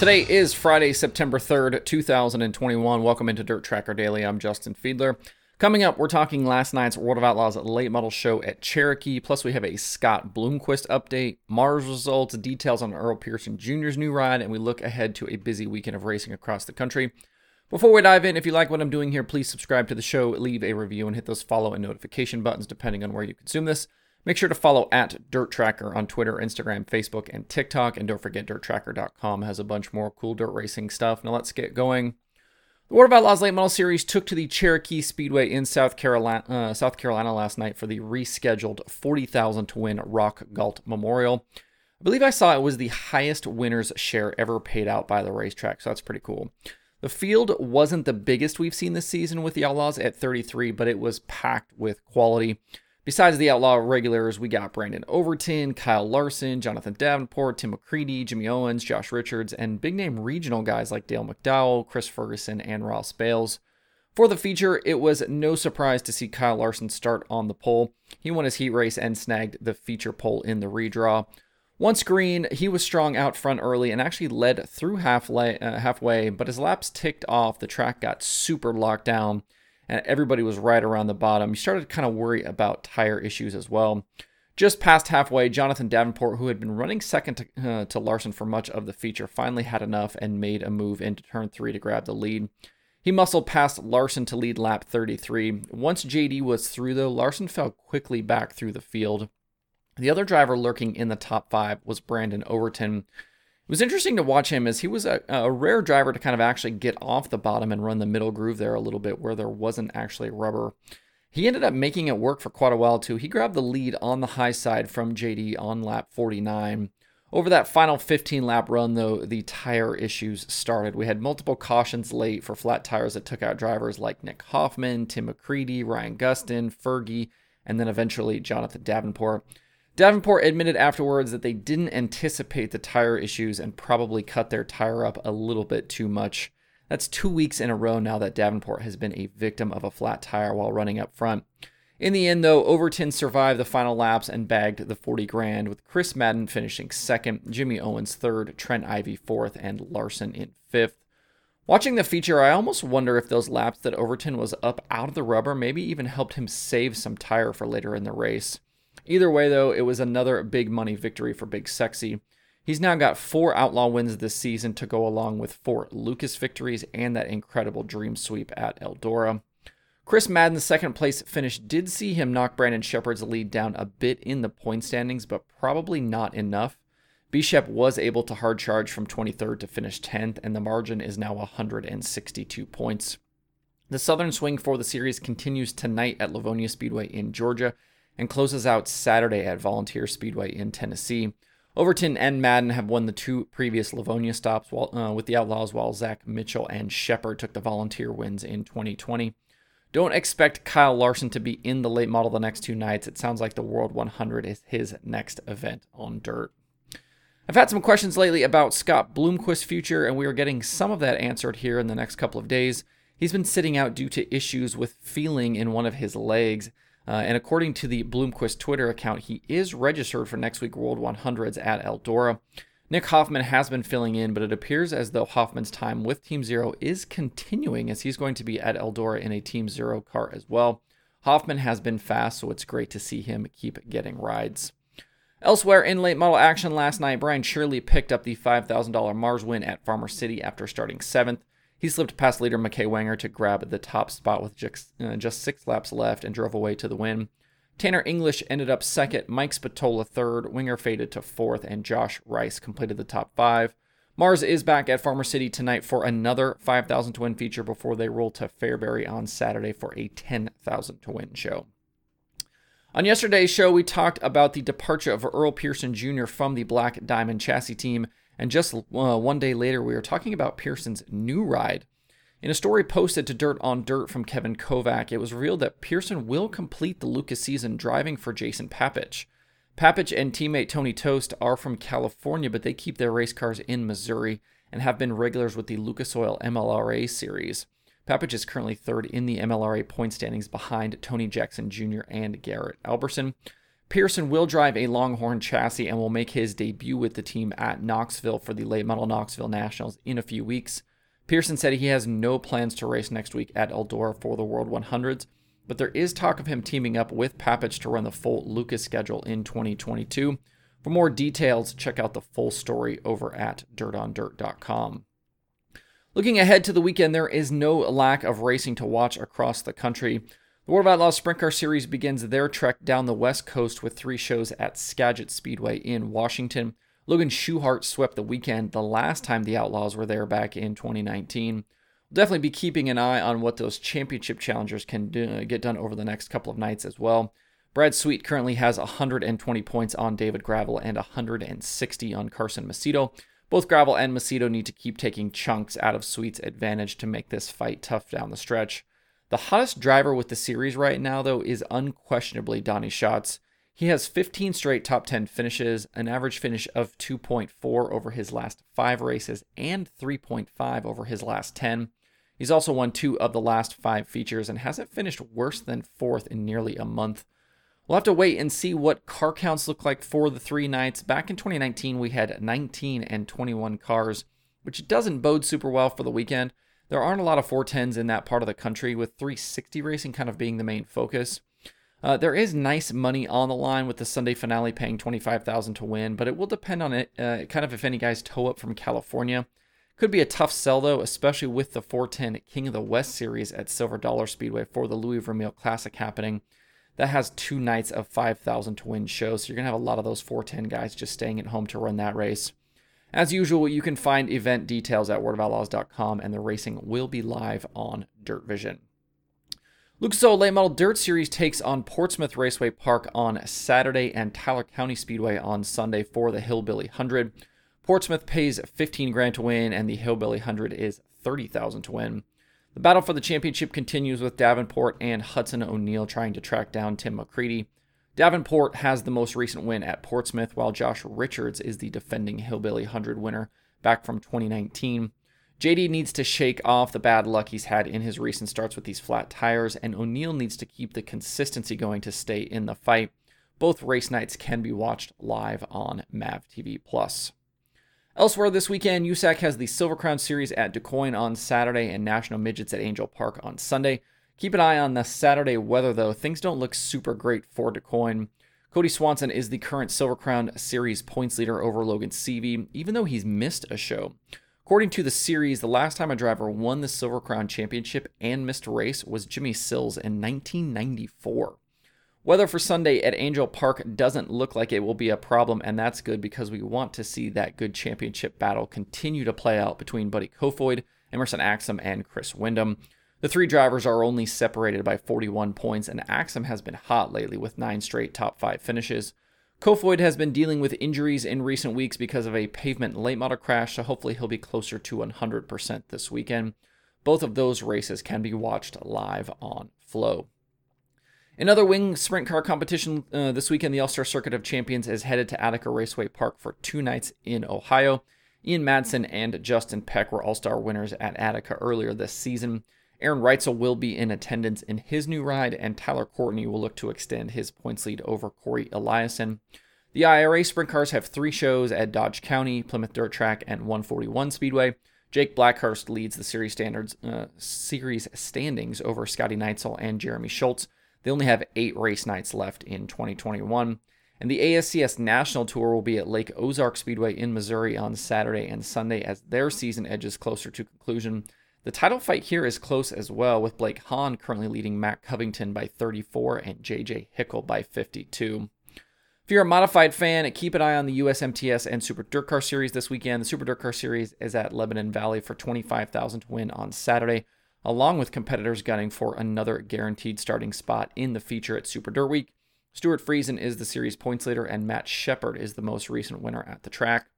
Today is Friday, September 3rd, 2021. Welcome into Dirt Tracker Daily. I'm Justin Fiedler. Coming up, we're talking last night's World of Outlaws late model show at Cherokee. Plus, we have a Scott Bloomquist update, Mars results, details on Earl Pearson Jr.'s new ride, and we look ahead to a busy weekend of racing across the country. Before we dive in, if you like what I'm doing here, please subscribe to the show, leave a review, and hit those follow and notification buttons depending on where you consume this. Make sure to follow at Dirt Tracker on Twitter, Instagram, Facebook, and TikTok. And don't forget, DirtTracker.com has a bunch more cool dirt racing stuff. Now let's get going. The World of Outlaws Late Model Series took to the Cherokee Speedway in South Carolina, uh, South Carolina last night for the rescheduled 40,000 to win Rock Galt Memorial. I believe I saw it was the highest winner's share ever paid out by the racetrack, so that's pretty cool. The field wasn't the biggest we've seen this season with the Outlaws at 33, but it was packed with quality. Besides the Outlaw regulars, we got Brandon Overton, Kyle Larson, Jonathan Davenport, Tim McCreadie, Jimmy Owens, Josh Richards, and big name regional guys like Dale McDowell, Chris Ferguson, and Ross Bales. For the feature, it was no surprise to see Kyle Larson start on the pole. He won his heat race and snagged the feature pole in the redraw. Once green, he was strong out front early and actually led through halfway, uh, halfway, but as laps ticked off, the track got super locked down and everybody was right around the bottom. You started to kind of worry about tire issues as well. Just past halfway, Jonathan Davenport, who had been running second to, uh, to Larson for much of the feature, finally had enough and made a move into turn three to grab the lead. He muscled past Larson to lead lap 33. Once JD was through, though, Larson fell quickly back through the field. The other driver lurking in the top five was Brandon Overton, was interesting to watch him as he was a, a rare driver to kind of actually get off the bottom and run the middle groove there a little bit where there wasn't actually rubber. He ended up making it work for quite a while too. He grabbed the lead on the high side from JD on lap 49. Over that final 15 lap run, though, the tire issues started. We had multiple cautions late for flat tires that took out drivers like Nick Hoffman, Tim McCreadie, Ryan Gustin, Fergie, and then eventually Jonathan Davenport. Davenport admitted afterwards that they didn't anticipate the tire issues and probably cut their tire up a little bit too much. That's two weeks in a row now that Davenport has been a victim of a flat tire while running up front. In the end, though, Overton survived the final laps and bagged the 40 grand, with Chris Madden finishing second, Jimmy Owens third, Trent Ivey fourth, and Larson in fifth. Watching the feature, I almost wonder if those laps that Overton was up out of the rubber maybe even helped him save some tire for later in the race. Either way, though, it was another big money victory for Big Sexy. He's now got four outlaw wins this season to go along with four Lucas victories and that incredible dream sweep at Eldora. Chris Madden's second place finish did see him knock Brandon Sheppard's lead down a bit in the point standings, but probably not enough. Bishop was able to hard charge from 23rd to finish 10th, and the margin is now 162 points. The Southern Swing for the series continues tonight at Lavonia Speedway in Georgia and closes out Saturday at Volunteer Speedway in Tennessee. Overton and Madden have won the two previous Lavonia stops while, uh, with the Outlaws, while Zach Mitchell and Sheppard took the volunteer wins in 2020. Don't expect Kyle Larson to be in the late model the next two nights. It sounds like the World 100 is his next event on dirt. I've had some questions lately about Scott Bloomquist's future, and we are getting some of that answered here in the next couple of days. He's been sitting out due to issues with feeling in one of his legs. Uh, and according to the Bloomquist Twitter account, he is registered for next week World 100s at Eldora. Nick Hoffman has been filling in, but it appears as though Hoffman's time with Team Zero is continuing as he's going to be at Eldora in a Team Zero car as well. Hoffman has been fast, so it's great to see him keep getting rides. Elsewhere in late model action last night, Brian Shirley picked up the $5,000 Mars win at Farmer City after starting seventh. He slipped past leader McKay Wenger to grab the top spot with just, uh, just six laps left and drove away to the win. Tanner English ended up second, Mike Spatola third, Wenger faded to fourth, and Josh Rice completed the top five. Mars is back at Farmer City tonight for another 5,000 to win feature before they roll to Fairbury on Saturday for a 10,000 to win show. On yesterday's show, we talked about the departure of Earl Pearson Jr. from the Black Diamond chassis team and just uh, one day later, we were talking about Pearson's new ride. In a story posted to Dirt on Dirt from Kevin Kovac, it was revealed that Pearson will complete the Lucas season driving for Jason Papich. Papich and teammate Tony Toste are from California, but they keep their race cars in Missouri and have been regulars with the Lucas Oil MLRA series. Papich is currently third in the MLRA point standings behind Tony Jackson Jr. and Garrett Alberson. Pearson will drive a Longhorn chassis and will make his debut with the team at Knoxville for the late model Knoxville Nationals in a few weeks. Pearson said he has no plans to race next week at Eldora for the World 100s, but there is talk of him teaming up with Papich to run the full Lucas schedule in 2022. For more details, check out the full story over at dirtondirt.com. Looking ahead to the weekend, there is no lack of racing to watch across the country. The World of Outlaws Sprint Car Series begins their trek down the West Coast with three shows at Skagit Speedway in Washington. Logan Schuchart swept the weekend the last time the Outlaws were there back in 2019. We'll definitely be keeping an eye on what those championship challengers can do, uh, get done over the next couple of nights as well. Brad Sweet currently has 120 points on David Gravel and 160 on Carson Macedo. Both Gravel and Macedo need to keep taking chunks out of Sweet's advantage to make this fight tough down the stretch. The hottest driver with the series right now, though, is unquestionably Donny Schatz. He has 15 straight top 10 finishes, an average finish of 2.4 over his last five races, and 3.5 over his last 10. He's also won two of the last five features and hasn't finished worse than fourth in nearly a month. We'll have to wait and see what car counts look like for the three nights. Back in 2019, we had 19 and 21 cars, which doesn't bode super well for the weekend. There aren't a lot of 410s in that part of the country, with 360 racing kind of being the main focus. Uh, there is nice money on the line with the Sunday finale paying 25000 to win, but it will depend on it, uh, kind of if any guys tow up from California. Could be a tough sell, though, especially with the 410 King of the West series at Silver Dollar Speedway for the Louie Vermeil Classic happening. That has two nights of 5000 to win shows, so you're going to have a lot of those 410 guys just staying at home to run that race. As usual, you can find event details at worldofoutlaws.com, and the racing will be live on Dirt Vision. Lucas Oil Late Model Dirt Series takes on Portsmouth Raceway Park on Saturday and Tyler County Speedway on Sunday for the Hillbilly 100. Portsmouth pays 15 grand to win, and the Hillbilly 100 is 30,000 to win. The battle for the championship continues with Davenport and Hudson O'Neal trying to track down Tim McCreadie. Davenport has the most recent win at Portsmouth, while Josh Richards is the defending Hillbilly 100 winner back from 2019. JD needs to shake off the bad luck he's had in his recent starts with these flat tires, and O'Neal needs to keep the consistency going to stay in the fight. Both race nights can be watched live on MAV TV Plus. Elsewhere this weekend, USAC has the Silver Crown Series at DuQuoin on Saturday and National Midgets at Angel Park on Sunday. Keep an eye on the Saturday weather, though. Things don't look super great for DuQuoin. Cody Swanson is the current Silver Crown Series points leader over Logan Seavey, even though he's missed a show. According to the series, the last time a driver won the Silver Crown Championship and missed a race was Jimmy Sills in 1994. Weather for Sunday at Angel Park doesn't look like it will be a problem, and that's good because we want to see that good championship battle continue to play out between Buddy Kofoid, Emerson Axsom, and Chris Windom. The three drivers are only separated by 41 points, and Axsom has been hot lately with nine straight top five finishes. Kofoid has been dealing with injuries in recent weeks because of a pavement late model crash, so hopefully he'll be closer to 100% this weekend. Both of those races can be watched live on Flo. Another wing sprint car competition uh, this weekend, the All Star Circuit of Champions is headed to Attica Raceway Park for two nights in Ohio. Ian Madsen and Justin Peck were All Star winners at Attica earlier this season. Aaron Reutzel will be in attendance in his new ride, and Tyler Courtney will look to extend his points lead over Cory Eliason. The IRA sprint cars have three shows at Dodge County, Plymouth Dirt Track, and 141 Speedway. Jake Blackhurst leads the series standards uh, series standings over Scotty Neitzel and Jeremy Schultz. They only have eight race nights left in 2021. And the ASCS National Tour will be at Lake Ozark Speedway in Missouri on Saturday and Sunday as their season edges closer to conclusion. The title fight here is close as well, with Blake Hahn currently leading Matt Covington by 34 and JJ Hickle by 52. If you're a modified fan, keep an eye on the USMTS and Super Dirt Car Series this weekend. The Super Dirt Car Series is at Lebanon Valley for 25,000 to win on Saturday, along with competitors gunning for another guaranteed starting spot in the feature at Super Dirt Week. Stewart Friesen is the series points leader, and Matt Sheppard is the most recent winner at the track.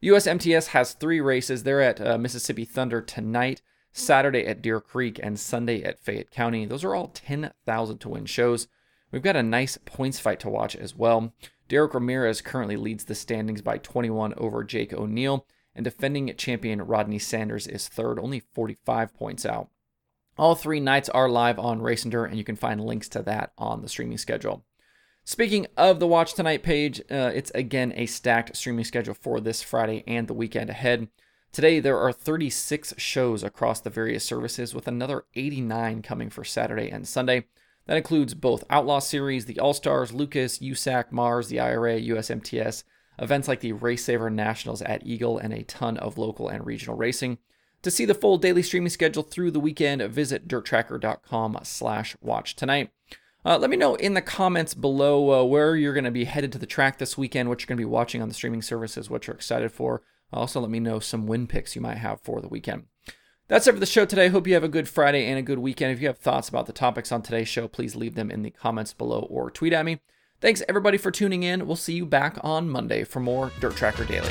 The USMTS has three races. They're at uh, Mississippi Thunder tonight. Saturday at Deer Creek, and Sunday at Fayette County. Those are all 10,000 to win shows. We've got a nice points fight to watch as well. Derek Ramirez currently leads the standings by 21 over Jake O'Neill, and defending champion Rodney Sanders is third, only 45 points out. All three nights are live on Race and and you can find links to that on the streaming schedule. Speaking of the Watch Tonight page, uh, it's again a stacked streaming schedule for this Friday and the weekend ahead. Today, there are 36 shows across the various services, with another 89 coming for Saturday and Sunday. That includes both Outlaw Series, the All Stars, Lucas, USAC, Mars, the IRA, USMTS, events like the Race Saver Nationals at Eagle, and a ton of local and regional racing. To see the full daily streaming schedule through the weekend, visit dirttracker.com slash watch tonight. Uh, let me know in the comments below uh, where you're going to be headed to the track this weekend, what you're going to be watching on the streaming services, what you're excited for. Also, let me know some win picks you might have for the weekend. That's it for the show today. Hope you have a good Friday and a good weekend. If you have thoughts about the topics on today's show, please leave them in the comments below or tweet at me. Thanks everybody for tuning in. We'll see you back on Monday for more Dirt Tracker Daily.